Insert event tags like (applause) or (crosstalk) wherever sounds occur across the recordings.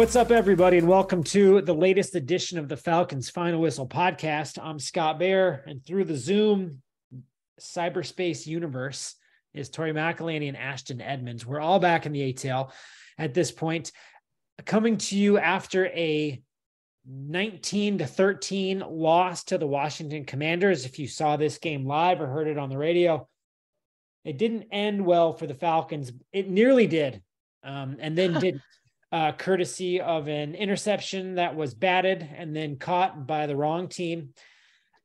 What's up, everybody, and welcome to the latest edition of the Falcons Final Whistle podcast. I'm Scott Bair, and through the Zoom cyberspace universe is Tori McElhaney and Ashton Edmunds. We're all back in the ATL at this point, coming to you after a 19 to 13 loss to the Washington Commanders. If you saw this game live or heard it on the radio, it didn't end well for the Falcons. It nearly did, um, and then (laughs) did uh, courtesy of an interception that was batted and then caught by the wrong team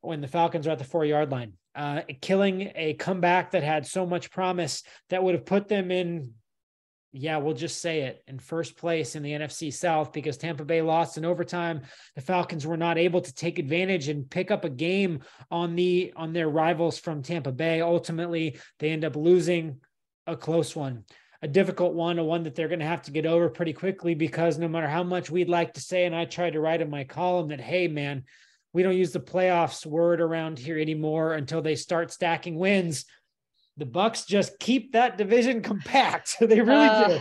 when the Falcons are at the four yard line, uh, killing a comeback that had so much promise that would have put them in, yeah, we'll just say it, in first place in the NFC South because Tampa Bay lost in overtime. The Falcons were not able to take advantage and pick up a game on the on their rivals from Tampa Bay. Ultimately, they end up losing a close one a difficult one, a one that they're going to have to get over pretty quickly because no matter how much we'd like to say, and I tried to write in my column that, hey, man, we don't use the playoffs word around here anymore until they start stacking wins. The Bucs just keep that division compact. (laughs) they really uh, do.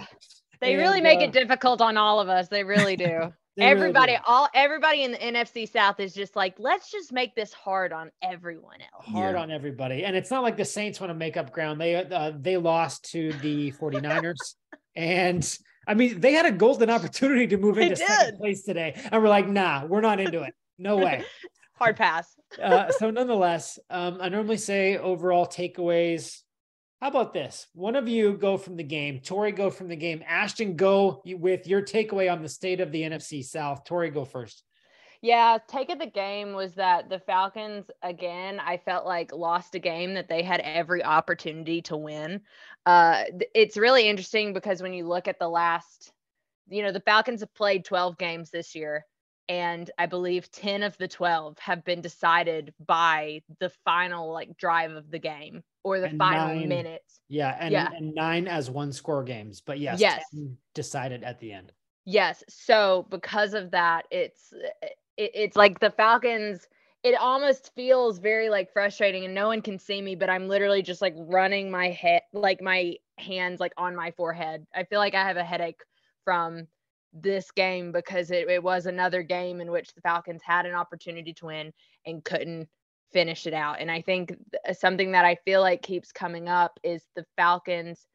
They and, really make uh, it difficult on all of us. They really do. Everybody, really all everybody in the NFC South is just like, let's just make this hard on everyone else. Hard yeah. on everybody. And it's not like the Saints want to make up ground. They uh, they lost to the (laughs) 49ers. and I mean, they had a golden opportunity to move into second place today. And we're like, nah, we're not into it. No (laughs) way. hard pass. uh, so nonetheless, um, I normally say overall takeaways how about this? One of you go from the game. Tori, go from the game. Ashton, go with your takeaway on the state of the NFC South. Tori, go first. Yeah, take of the game was that the Falcons again. I felt like lost a game that they had every opportunity to win. Uh, it's really interesting because when you look at the last, you know, the Falcons have played 12 games this year and I believe 10 of the 12 have been decided by the final like drive of the game or the and final nine, minutes. Yeah and, yeah, and nine as one score games, but yes, yes. decided at the end. Yes. So because of that, it's it, it's like the Falcons. It almost feels very like frustrating, and no one can see me, but I'm literally just like running my head, like my hands, like on my forehead. I feel like I have a headache from this game because it, it was another game in which the Falcons had an opportunity to win and couldn't finish it out. And I think something that I feel like keeps coming up is the Falcons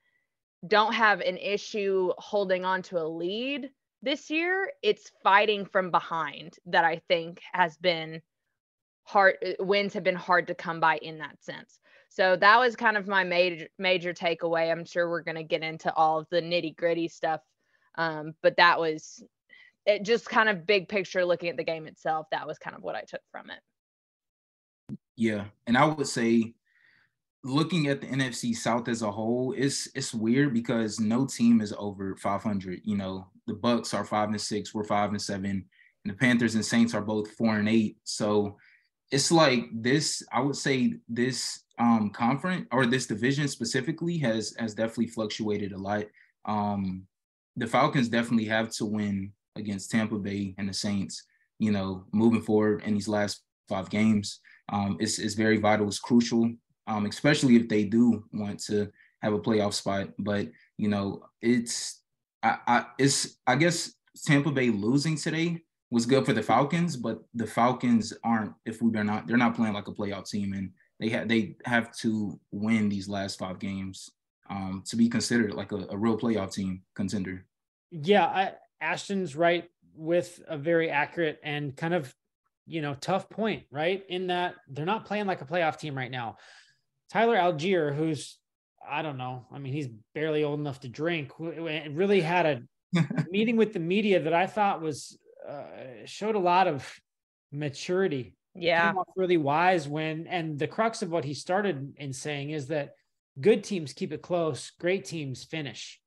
don't have an issue holding on to a lead this year. It's fighting from behind that I think has been hard uh, wins have been hard to come by in that sense. So that was kind of my major major takeaway. I'm sure we're going to get into all of the nitty gritty stuff um, but that was it just kind of big picture looking at the game itself. That was kind of what I took from it. Yeah. And I would say looking at the NFC South as a whole, it's it's weird because no team is over 500. You know, the Bucs are five and six, we're five and seven, and the Panthers and Saints are both four and eight. So it's like this. I would say this um conference or this division specifically has has definitely fluctuated a lot. Um, the Falcons definitely have to win against Tampa Bay and the Saints. You know, moving forward in these last five games, um, it's, it's very vital. It's crucial, um, especially if they do want to have a playoff spot. But you know, it's I, I it's I guess Tampa Bay losing today was good for the Falcons, but the Falcons aren't. If we are not, they're not playing like a playoff team, and they have they have to win these last five games um, to be considered like a, a real playoff team contender yeah, I, Ashton's right with a very accurate and kind of, you know, tough point, right? In that they're not playing like a playoff team right now. Tyler Allgeier, who's, I don't know, I mean, he's barely old enough to drink, really had a (laughs) meeting with the media that I thought was, uh, showed a lot of maturity. Yeah. really wise when, and the crux of what he started in saying is that good teams keep it close, great teams finish.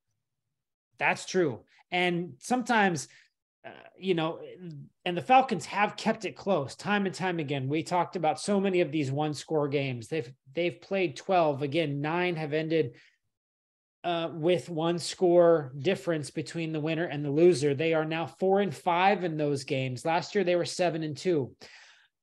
That's true. And sometimes, uh, you know, and the Falcons have kept it close time and time again. We talked about so many of these one score games. They've they've played 12. Again, nine have ended uh, with one score difference between the winner and the loser. They are now four and five in those games. Last year they were seven and two.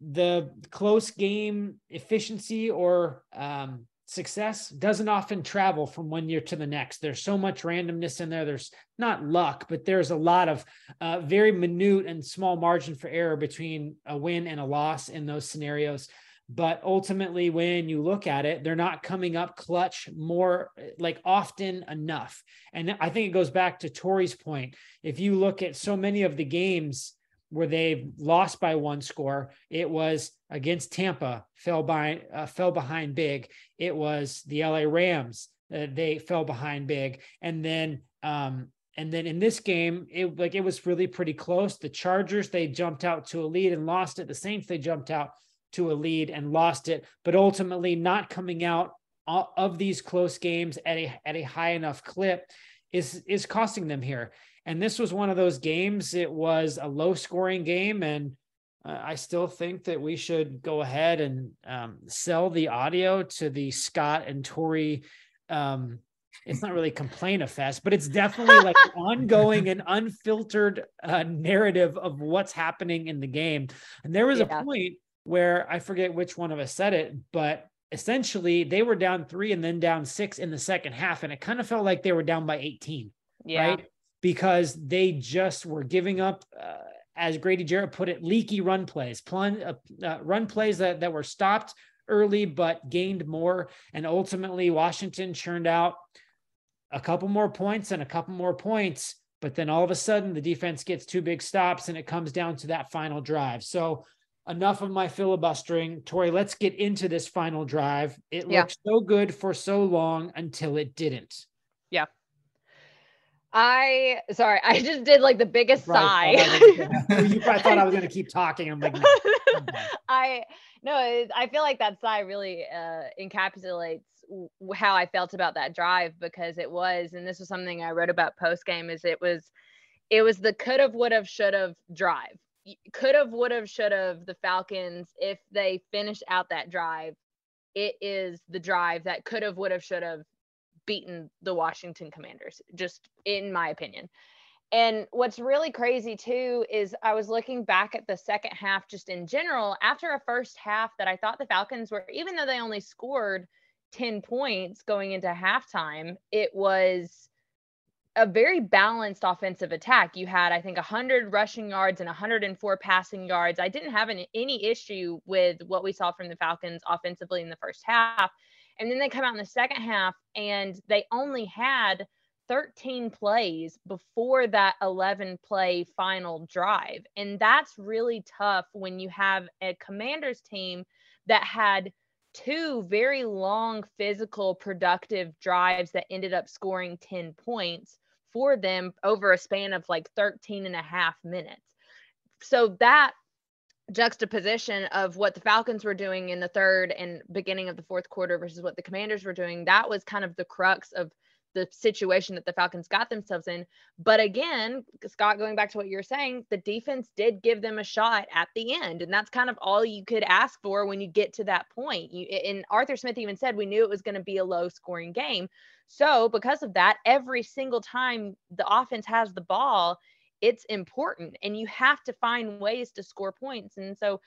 The close game efficiency or um, success doesn't often travel from one year to the next. There's so much randomness in there. There's not luck, but there's a lot of uh, very minute and small margin for error between a win and a loss in those scenarios. But ultimately, when you look at it, they're not coming up clutch more like often enough. And I think it goes back to Tori's point. If you look at so many of the games where they've lost by one score. It was against Tampa, fell by uh, fell behind big. It was the LA Rams, uh, they fell behind big, and then um, and then in this game, it like it was really pretty close. The Chargers they jumped out to a lead and lost it. The Saints they jumped out to a lead and lost it, but ultimately not coming out of these close games at a at a high enough clip is is costing them here. And this was one of those games. It was a low scoring game. And uh, I still think that we should go ahead and um, sell the audio to the Scott and Tori. Um, it's not really complain a fest, but it's definitely like (laughs) ongoing and unfiltered uh, narrative of what's happening in the game. And there was yeah. a point where I forget which one of us said it, but essentially they were down three and then down six in the second half. And it kind of felt like they were down by 18. Yeah. Right because they just were giving up, uh, as Grady Jarrett put it, leaky run plays, plun, uh, uh, run plays that, that were stopped early but gained more. And ultimately, Washington churned out a couple more points and a couple more points. But then all of a sudden, the defense gets two big stops and it comes down to that final drive. So, enough of my filibustering. Tori, let's get into this final drive. It yeah. looked so good for so long until it didn't. Yeah. I sorry, I just did like the biggest right. sigh. (laughs) you probably thought I was going to keep talking. I'm like, no. (laughs) I no, I feel like that sigh really uh, encapsulates how I felt about that drive because it was, and this was something I wrote about post game. Is it was, it was the could have, would have, should have drive. Could have, would have, should have the Falcons if they finished out that drive. It is the drive that could have, would have, should have beaten the Washington Commanders, just in my opinion. And what's really crazy too is I was looking back at the second half just in general after a first half that I thought the Falcons were, even though they only scored 10 points going into halftime, it was a very balanced offensive attack. You had, I think, 100 rushing yards and 104 passing yards. I didn't have an, any issue with what we saw from the Falcons offensively in the first half. And then they come out in the second half and they only had 13 plays before that 11 play final drive. And that's really tough when you have a commander's team that had two very long physical productive drives that ended up scoring 10 points for them over a span of like 13 and a half minutes. So that juxtaposition of what the Falcons were doing in the third and beginning of the fourth quarter versus what the Commanders were doing, that was kind of the crux of the situation that the Falcons got themselves in. But again, Scott, going back to what you're saying, the defense did give them a shot at the end. And that's kind of all you could ask for when you get to that point. You, and Arthur Smith even said we knew it was going to be a low scoring game. So, because of that, every single time the offense has the ball, it's important and you have to find ways to score points. And so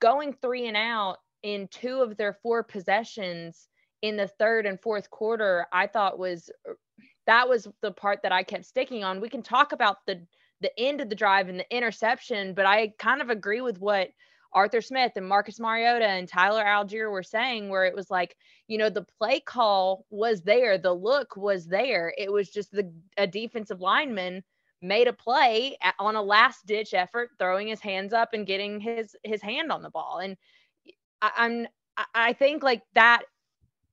going three and out in two of their four possessions in the third and fourth quarter, I thought was uh, that was the part that I kept sticking on. We can talk about the the end of the drive and the interception, but I kind of agree with what Arthur Smith and Marcus Mariota and Tyler Allgeier were saying, where it was like, you know, the play call was there, the look was there. It was just the a defensive lineman made a play on a last ditch effort, throwing his hands up and getting his his hand on the ball. And I, I'm I think like that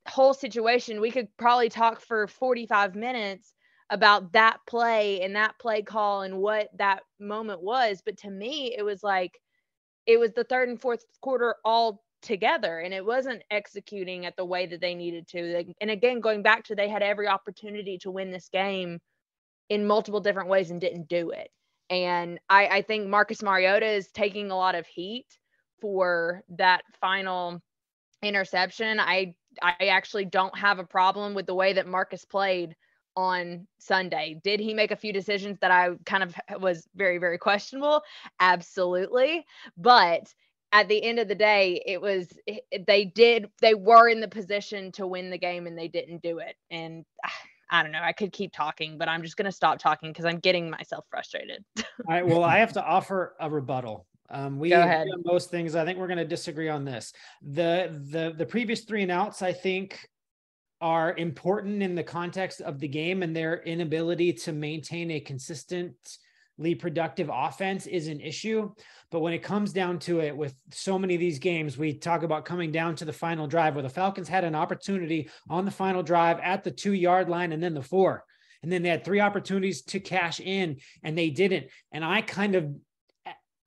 whole situation, we could probably talk for 45 minutes about that play and that play call and what that moment was. But to me, it was like it was the third and fourth quarter all together and it wasn't executing at the way that they needed to. And again, going back to they had every opportunity to win this game in multiple different ways and didn't do it. And I, I think Marcus Mariota is taking a lot of heat for that final interception. I I actually don't have a problem with the way that Marcus played on Sunday. Did he make a few decisions that I kind of was very, very questionable? Absolutely. But at the end of the day, it was they did they were in the position to win the game and they didn't do it. And ah, I don't know. I could keep talking, but I'm just going to stop talking because I'm getting myself frustrated. (laughs) All right. Well, I have to offer a rebuttal. Um, we Go ahead. most things. I think we're going to disagree on this. The the the previous three and outs, I think, are important in the context of the game and their inability to maintain a consistently productive offense is an issue. But when it comes down to it, with so many of these games, we talk about coming down to the final drive where the Falcons had an opportunity on the final drive at the two yard line and then the four. And then they had three opportunities to cash in and they didn't. And I kind of,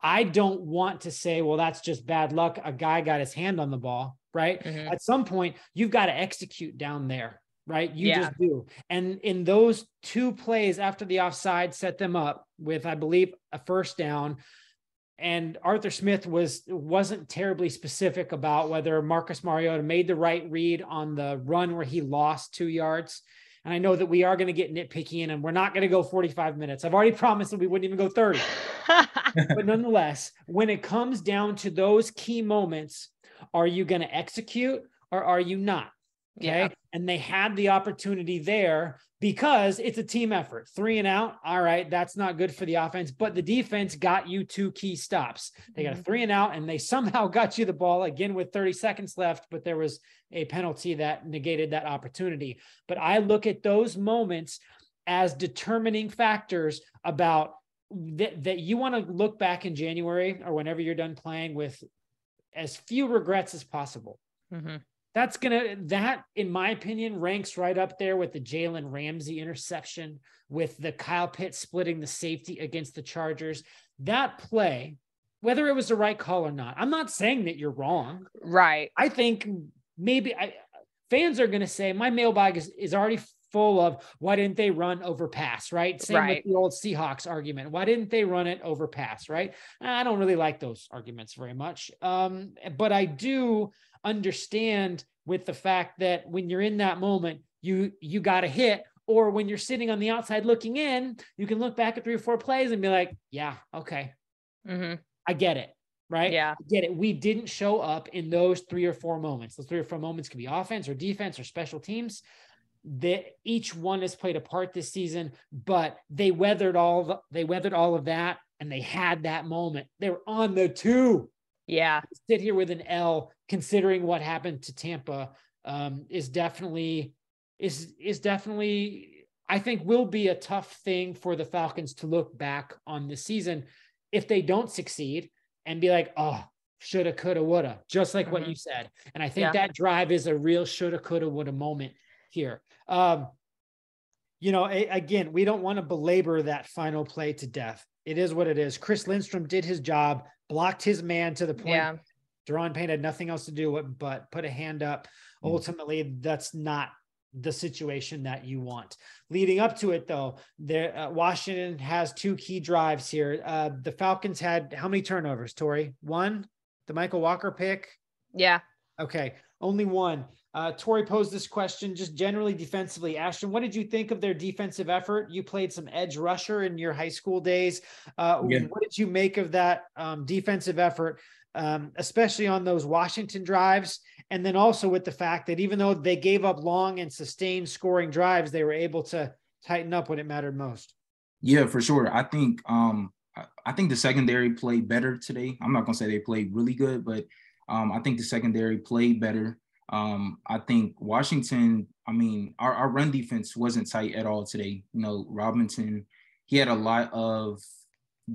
I don't want to say, well, that's just bad luck. A guy got his hand on the ball, right? Mhm. At some point, you've got to execute down there, right? You Yeah. just do. And in those two plays after the offside set them up with, I believe, a first down. And Arthur Smith was wasn't terribly specific about whether Marcus Mariota made the right read on the run where he lost two yards. And I know that we are going to get nitpicky in, and we're not going to go 45 minutes. I've already (laughs) promised that we wouldn't even go 30 (laughs) but nonetheless, when it comes down to those key moments, are you going to execute or are you not? Okay. Yeah. And they had the opportunity there because it's a team effort. Three and out. All right. That's not good for the offense, but the defense got you two key stops. They got a Mhm. three and out and they somehow (laughs) got you the ball again with 30 seconds left, but there was a penalty that negated that opportunity. But I look at those moments as determining factors about that, that you want to look back in January or whenever you're done playing with as few regrets as possible. Mhm. That's gonna that, in my opinion, ranks right up there with the Jalen Ramsey interception, with the Kyle Pitt splitting the safety against the Chargers. That play, whether it was the right call or not, I'm not saying that you're wrong. Right. I think maybe I, fans are going to say my mailbag is, is already full of why didn't they run over pass, right? Same Right. with the old Seahawks argument. Why didn't they run it over pass, right? I don't really like those arguments very much. Um, but I do understand with the fact that when you're in that moment, you you got a hit or when you're sitting on the outside looking in, you can look back at three or four plays and be like, yeah, okay, hmm I get it. Right. Yeah. I Get it. We didn't show up in those three or four moments. Those three or four moments could be offense or defense or special teams. That each one has played a part this season, but they weathered all the, they weathered all of that and they had that moment. They were on the two. Yeah. Sit here with an L, considering what happened to Tampa, um, is definitely is is definitely I think will be a tough thing for the Falcons to look back on the season if they don't succeed and be like, oh, shoulda, coulda, woulda, just like what Mhm. you said. And I think Yeah. that drive is a real shoulda, coulda, woulda moment here. Um, you know, a- again, we don't want to belabor that final play to death. It is what it is. Chris Lindstrom did his job, blocked his man to the point Yeah. Daron Payne had nothing else to do with but put a hand up. Mm. Ultimately, that's not the situation that you want. Leading up to it, though, there uh, Washington has two key drives here. Uh, the Falcons had how many turnovers? Tori, one. The Mykal Walker pick. Yeah. Okay, only one. Uh, Tori posed this question just generally defensively. Ashton, what did you think of their defensive effort? You played some edge rusher in your high school days. Uh, Yeah. What did you make of that um, defensive effort, um, especially on those Washington drives? And then also with the fact that even though they gave up long and sustained scoring drives, they were able to tighten up when it mattered most. Yeah, for sure. I think um I- think the secondary played better today. I'm not gonna say they played really good, but um I think the secondary played better. Um I think Washington, I mean, our, our run defense wasn't tight at all today. You know, Robinson, he had a lot of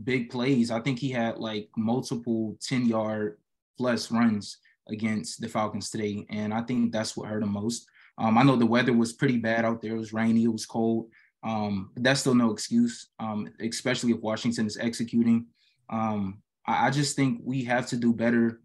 big plays. I think he had like multiple 10 yard plus runs against the Falcons today. And I think that's what hurt him most. Um, I know the weather was pretty bad out there. It was rainy, it was cold. Um, but that's still no excuse, um, especially if Washington is executing. Um, I, I just think we have to do better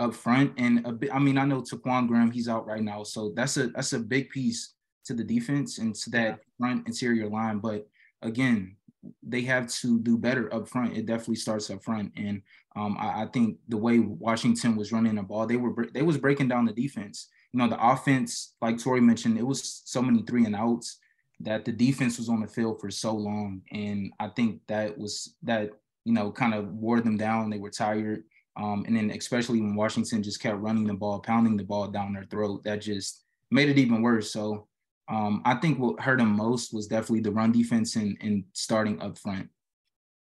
up front. And a bit, I mean, I know Ta'Quon Graham, he's out right now. So that's a that's a big piece to the defense and to that front interior line. But again, they have to do better up front. It definitely starts up front. And um, I, I think the way Washington was running the ball, they were they was breaking down the defense. You know, the offense, like Tori mentioned, it was so many three and outs that the defense was on the field for so long. And I think that was that, you know, kind of wore them down. They were tired. Um, and then especially when Washington just kept running the ball, pounding the ball down their throat, that just made it even worse. So um, I think what hurt them most was definitely the run defense and, and starting up front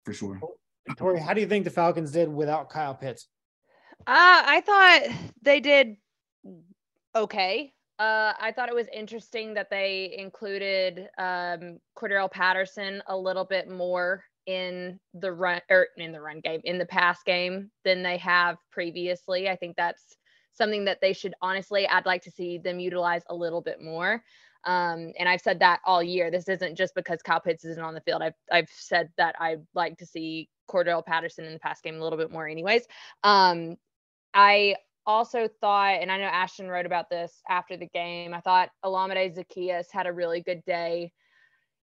for sure. Tori, how do you think the Falcons did without Kyle Pitts? Uh, I thought they did okay. Uh, I thought it was interesting that they included um, Cordarrelle Patterson a little bit more in the run or in the run game in the pass game than they have previously. I think that's something that they should honestly. I'd like to see them utilize a little bit more. Um, and I've said that all year. This isn't just because Kyle Pitts isn't on the field. I've I've said that I'd like to see Cordarrelle Patterson in the pass game a little bit more, anyways. Um, I also thought, and I know Ashton wrote about this after the game, I thought Olamide Zaccheaus had a really good day.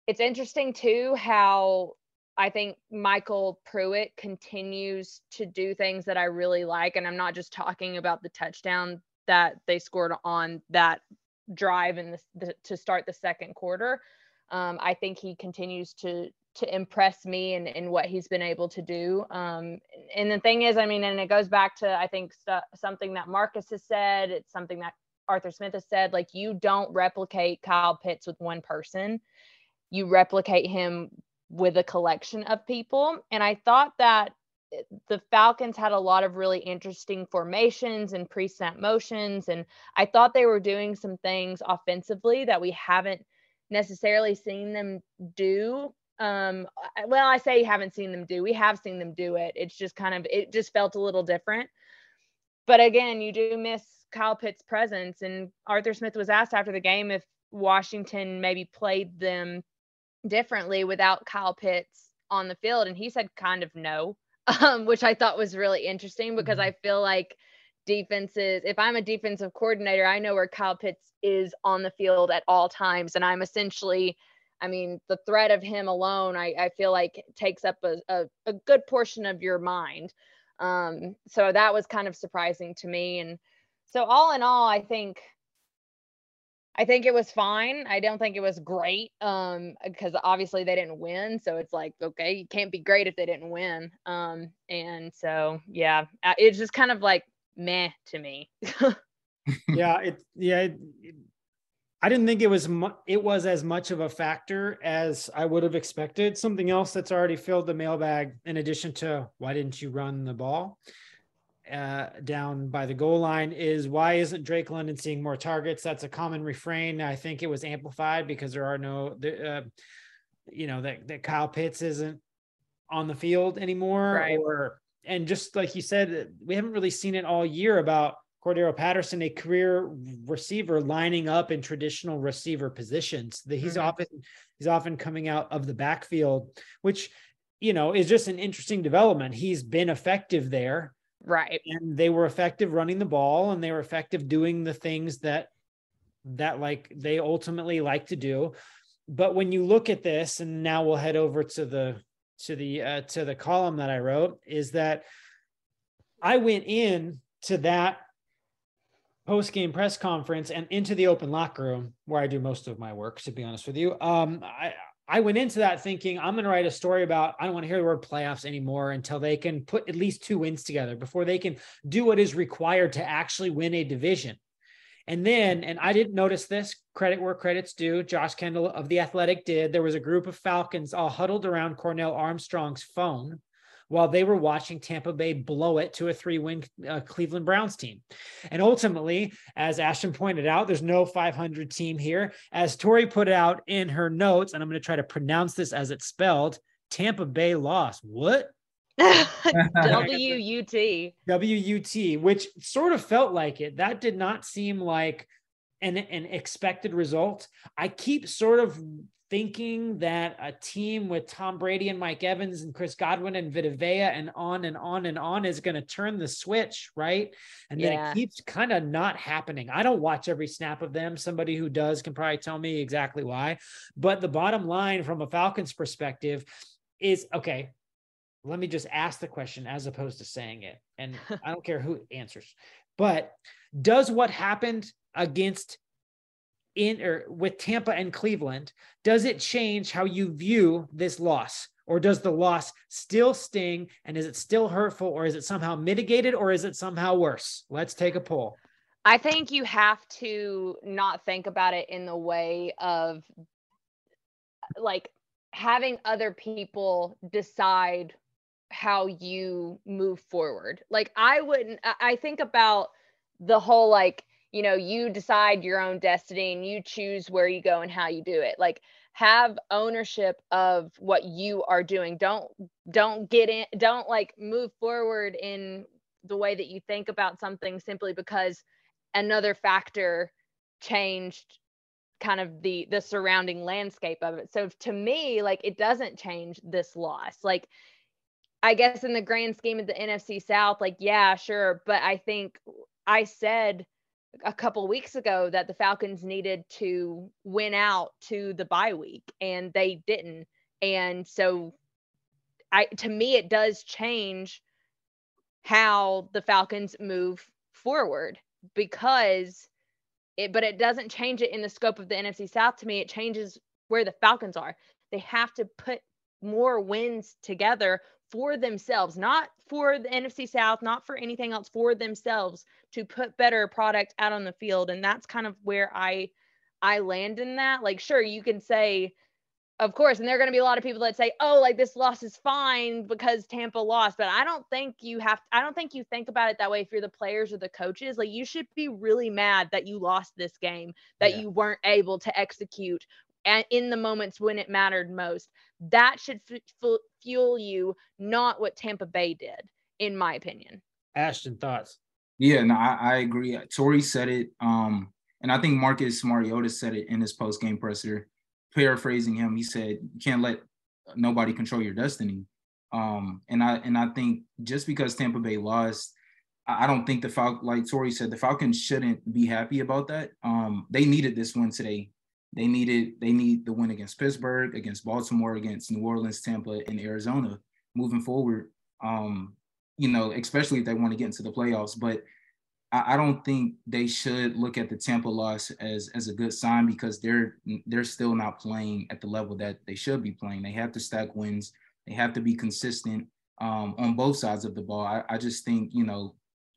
It's interesting too how I think MyCole Pruitt continues to do things that I really like. And I'm not just talking about the touchdown that they scored on that drive in the, the to start the second quarter. Um, I think he continues to to impress me and, in what he's been able to do. Um, and the thing is, I mean, and it goes back to, I think, st- something that Marcus has said, it's something that Arthur Smith has said, like, you don't replicate Kyle Pitts with one person, you replicate him with a collection of people. And I thought that the Falcons had a lot of really interesting formations and pre snap motions. And I thought they were doing some things offensively that we haven't necessarily seen them do um well i say haven't seen them do we have seen them do it it's just kind of it just felt a little different but again you do miss kyle pitt's presence and arthur smith was asked after the game if washington maybe played them differently without kyle pitts on the field and he said kind of no (laughs) um, which i thought was really interesting because mm-hmm. i feel like defenses if i'm a defensive coordinator i know where kyle pitts is on the field at all times and i'm essentially I mean, the threat of him alone, I, I feel like takes up a, a, a good portion of your mind. Um, so that was kind of surprising to me. And so all in all, I think I think it was fine. I don't think it was great um, because obviously they didn't win. So it's like, okay, you can't be great if they didn't win. Um, and so, yeah, uh, it's just kind of like meh to me. (laughs) yeah, it yeah, it, I didn't think it was mu- it was as much of a factor as I would have expected. Something else that's already filled the mailbag, in addition to why didn't you run the ball uh, down by the goal line, is why isn't Drake London seeing more targets? That's a common refrain. I think it was amplified because there are no, uh, you know, that that Kyle Pitts isn't on the field anymore, right. or and just like you said, we haven't really seen it all year about Cordarrelle Patterson, a career receiver lining up in traditional receiver positions. That he's mm-hmm. often he's often coming out of the backfield, which you know is just an interesting development. He's been effective there, right? And they were effective running the ball, and they were effective doing the things that that like they ultimately like to do. But when you look at this, and now we'll head over to the to the uh, to the column that I wrote, is that I went in to that post game press conference and into the open locker room where I do most of my work, to be honest with you. Um, I, I went into that thinking I'm going to write a story about, I don't want to hear the word playoffs anymore until they can put at least two wins together before they can do what is required to actually win a division. And then, and I didn't notice this credit where credit's due. Josh Kendall of The Athletic did. There was a group of Falcons all huddled around Cornell Armstrong's phone while they were watching Tampa Bay blow it to a three win uh, Cleveland Browns team. And ultimately, as Ashton pointed out, there's no 500 team here. As Tori put out in her notes, and I'm going to try to pronounce this as it's spelled Tampa Bay lost. What? (laughs) WUT. WUT, which sort of felt like it. That did not seem like an, an expected result. I keep sort of thinking that a team with Tom Brady and Mike Evans and Chris Godwin and Vita Vea and on and on and on is going to turn the switch, right? And then it keeps kind of not happening. I don't watch every snap of them. Somebody who does can probably tell me exactly why. But the bottom line from a Falcons perspective is okay, let me just ask the question as opposed to saying it. And (laughs) I don't care who answers. But does what happened against in or with Tampa and Cleveland, does it change how you view this loss? or does the loss still sting and is it still hurtful or is it somehow mitigated or is it somehow worse? Let's take a poll. I think you have to not think about it in the way of like having other people decide how you move forward. Like I wouldn't I think about the whole like, you know, you decide your own destiny and you choose where you go and how you do it. Like have ownership of what you are doing. Don't don't get in don't like move forward in the way that you think about something simply because another factor changed kind of the the surrounding landscape of it. So to me like it doesn't change this loss. Like i guess in the grand scheme of the nfc south like yeah sure. But i think i said a couple weeks ago that the Falcons needed to win out to the bye week and they didn't. And so I to me it does change how the Falcons move forward because it but it doesn't change it in the scope of the NFC South to me it changes where the Falcons are. They have to put more wins together for themselves, not for the NFC South, not for anything else, for themselves to put better product out on the field. And that's kind of where I I land in that. Like, sure, you can say, of course, and there are going to be a lot of people that say, oh, like this loss is fine because Tampa lost. But I don't think you have, I don't think you think about it that way if you're the players or the coaches. Like, you should be really mad that you lost this game, that yeah. you weren't able to execute and in the moments when it mattered most. That should f- fuel you, not what Tampa Bay did, in my opinion. Ashton, thoughts? Yeah, no, I, I agree. Tori said it, um, and I think Marcus Mariota said it in his post game presser. Paraphrasing him, he said, "You can't let nobody control your destiny." Um, and I and I think just because Tampa Bay lost, I don't think the Fal like Tori said, the Falcons shouldn't be happy about that. Um, they needed this win today. They needed they need the win against Pittsburgh, against Baltimore, against New Orleans, Tampa, and Arizona moving forward. Um, you know, especially if they want to get into the playoffs. But I, I, don't think they should look at the Tampa loss as as a good sign because they're they're still not playing at the level that they should be playing. They have to stack wins. They have to be consistent um, on both sides of the ball. I, I just think you know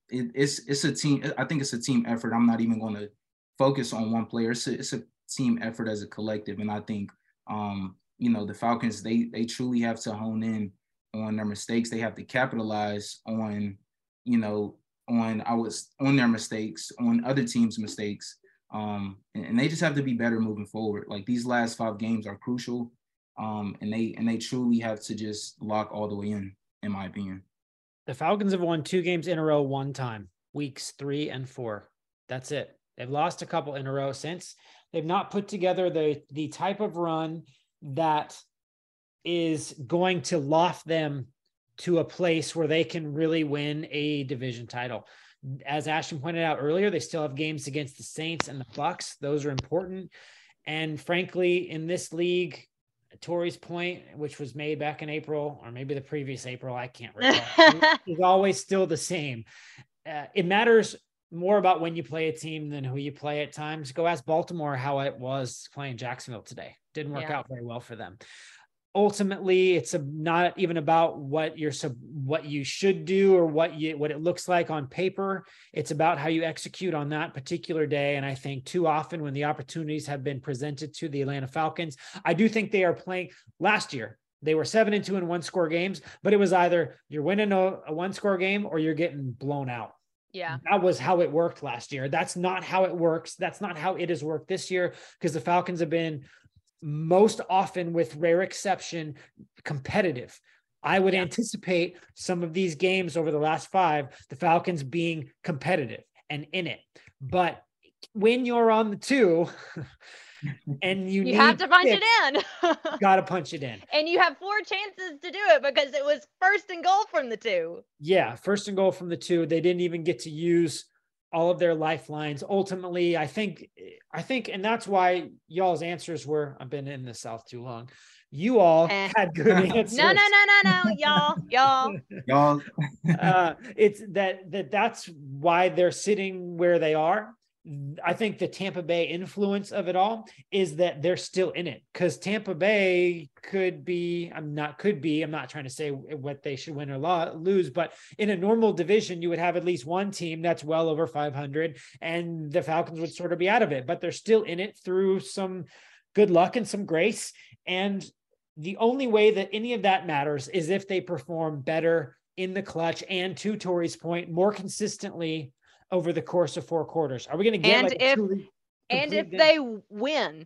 it, it's it's a team. I think it's a team effort. I'm not even going to focus on one player. It's a, it's a team effort as a collective. And I think, um, you know, the Falcons, they they truly have to hone in on their mistakes. They have to capitalize on, you know, on I was on their mistakes, on other teams' mistakes. Um, and, and, they just have to be better moving forward. Like these last five games are crucial. Um, and they and they truly have to just lock all the way in, in my opinion. The Falcons have won two games in a row one time, weeks three and four. That's it. They've lost a couple in a row since. They've not put together the the type of run that is going to loft them to a place where they can really win a division title. As Ashton pointed out earlier, they still have games against the Saints and the Bucs. Those are important. And frankly, in this league, Tori's point, which was made back in April or maybe the previous April, I can't recall, (laughs) is always still the same. Uh, it matters more about when you play a team than who you play at times. Go ask Baltimore how it was playing Jacksonville today. Didn't work yeah. out very well for them. Ultimately, it's a, not even about what you're what you should do or what you what it looks like on paper. It's about how you execute on that particular day. And I think too often when the opportunities have been presented to the Atlanta Falcons, I do think they are playing last year. They were seven and two in one score games, but it was either you're winning a, a one score game or you're getting blown out yeah. That was how it worked last year. That's not how it works. That's not how it has worked this year because the Falcons have been most often, with rare exception, competitive. I would yeah. anticipate some of these games over the last five, the Falcons being competitive and in it. But when you're on the two, (laughs) and you, you have to punch it in. (laughs) Got to punch it in. And you have four chances to do it because it was first and goal from the two. Yeah, first and goal from the two. They didn't even get to use all of their lifelines. Ultimately, I think, I think, and that's why y'all's answers were. I've been in the South too long. You all eh. had good (laughs) answers. No, no, no, no, no, y'all, y'all, (laughs) y'all. uh, it's that that that's why they're sitting where they are I think the Tampa Bay influence of it all is that they're still in it because Tampa Bay could be, I'm not, could be, I'm not trying to say what they should win or lose, but in a normal division, you would have at least one team that's well over 500 and the Falcons would sort of be out of it, but they're still in it through some good luck and some grace. And the only way that any of that matters is if they perform better in the clutch and to Tori's point, more consistently over the course of four quarters? Are we going to get and like if and if they win,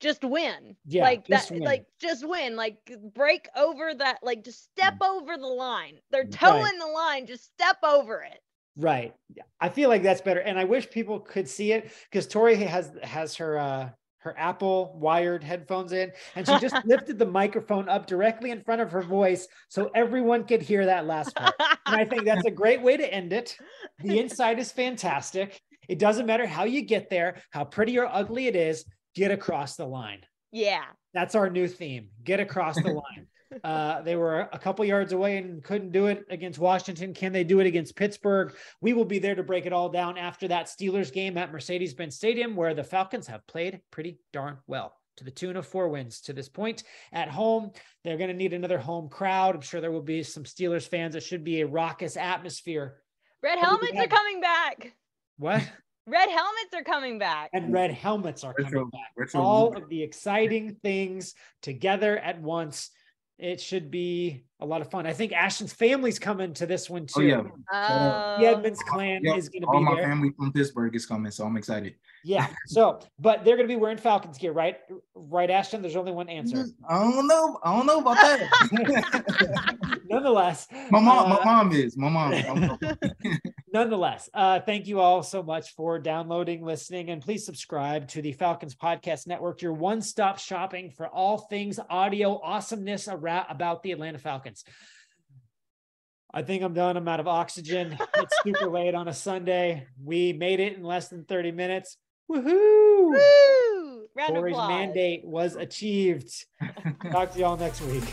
just win. Yeah, like that. Win. Like just win. Like break over that. Like just step mm. over the line. They're toeing right. the line. Just step over it. Right. I feel like that's better, and I wish people could see it because Tori has has her uh her Apple wired headphones in, and she just (laughs) lifted the microphone up directly in front of her voice so everyone could hear that last part. And I think that's a great way to end it. The inside is fantastic. It doesn't matter how you get there, how pretty or ugly it is, get across the line. Yeah. That's our new theme. Get across the (laughs) line. Uh, they were a couple yards away and couldn't do it against Washington. Can they do it against Pittsburgh? We will be there to break it all down after that Steelers game at Mercedes Benz Stadium, where the Falcons have played pretty darn well to the tune of four wins to this point at home. They're going to need another home crowd. I'm sure there will be some Steelers fans. It should be a raucous atmosphere. Red helmets are coming back. What? Red helmets are coming back. And red helmets are coming back. All of the exciting things together at once it should be a lot of fun. I think Ashton's family's coming to this one too. Oh, yeah. Uh, the Edmunds clan yep. is going to be All my there. family from Pittsburgh is coming, so I'm excited. Yeah. (laughs) So, but they're going to be wearing Falcons gear, right? Right, Ashton. There's only one answer. I don't know. I don't know about that. (laughs) Nonetheless, (laughs) my mom. Uh, my mom is. My mom. nonetheless, uh, thank you all so much for downloading, listening, and please subscribe to the Falcons Podcast Network, your one-stop shopping for all things audio awesomeness about the Atlanta Falcons. I think I'm done. I'm out of oxygen. It's (laughs) super late on a Sunday. We made it in less than 30 minutes. Woohoo! Woo! Round Tori's mandate was achieved. (laughs) Talk to y'all next week.